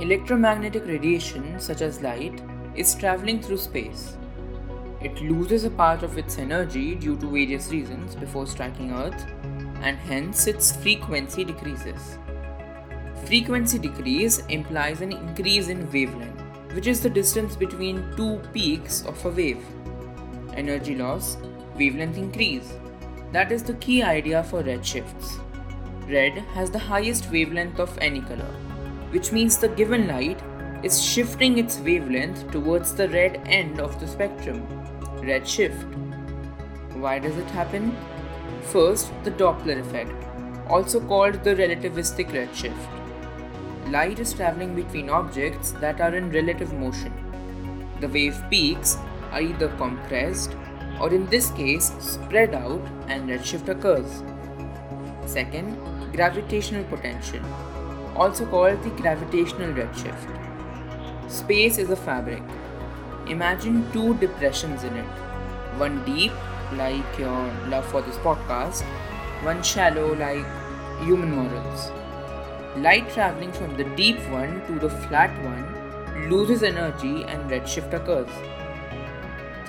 Electromagnetic radiation, such as light, is traveling through space. It loses a part of its energy due to various reasons before striking Earth, and hence its frequency decreases. Frequency decrease implies an increase in wavelength, which is the distance between two peaks of a wave. Energy loss, wavelength increase. That is the key idea for redshifts. Red has the highest wavelength of any color, which means the given light is shifting its wavelength towards the red end of the spectrum, redshift. Why does it happen? First, the Doppler effect, also called the relativistic redshift. Light is traveling between objects that are in relative motion. The wave peaks are either compressed or, in this case, spread out and redshift occurs. Second, gravitational potential, also called the gravitational redshift. Space is a fabric. Imagine two depressions in it one deep, like your love for this podcast, one shallow, like human morals. Light traveling from the deep one to the flat one loses energy and redshift occurs.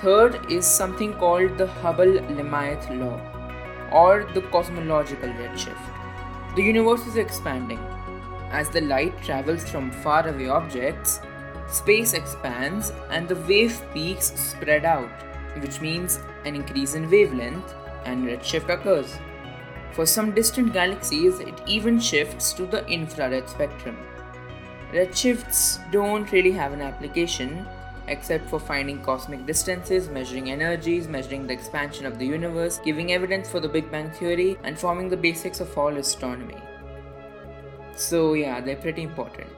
Third is something called the Hubble Lemaître law or the cosmological redshift. The universe is expanding. As the light travels from faraway objects, space expands and the wave peaks spread out, which means an increase in wavelength and redshift occurs. For some distant galaxies, it even shifts to the infrared spectrum. Redshifts don't really have an application except for finding cosmic distances, measuring energies, measuring the expansion of the universe, giving evidence for the Big Bang Theory, and forming the basics of all astronomy. So, yeah, they're pretty important.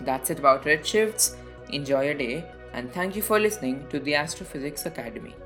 That's it about redshifts. Enjoy your day, and thank you for listening to the Astrophysics Academy.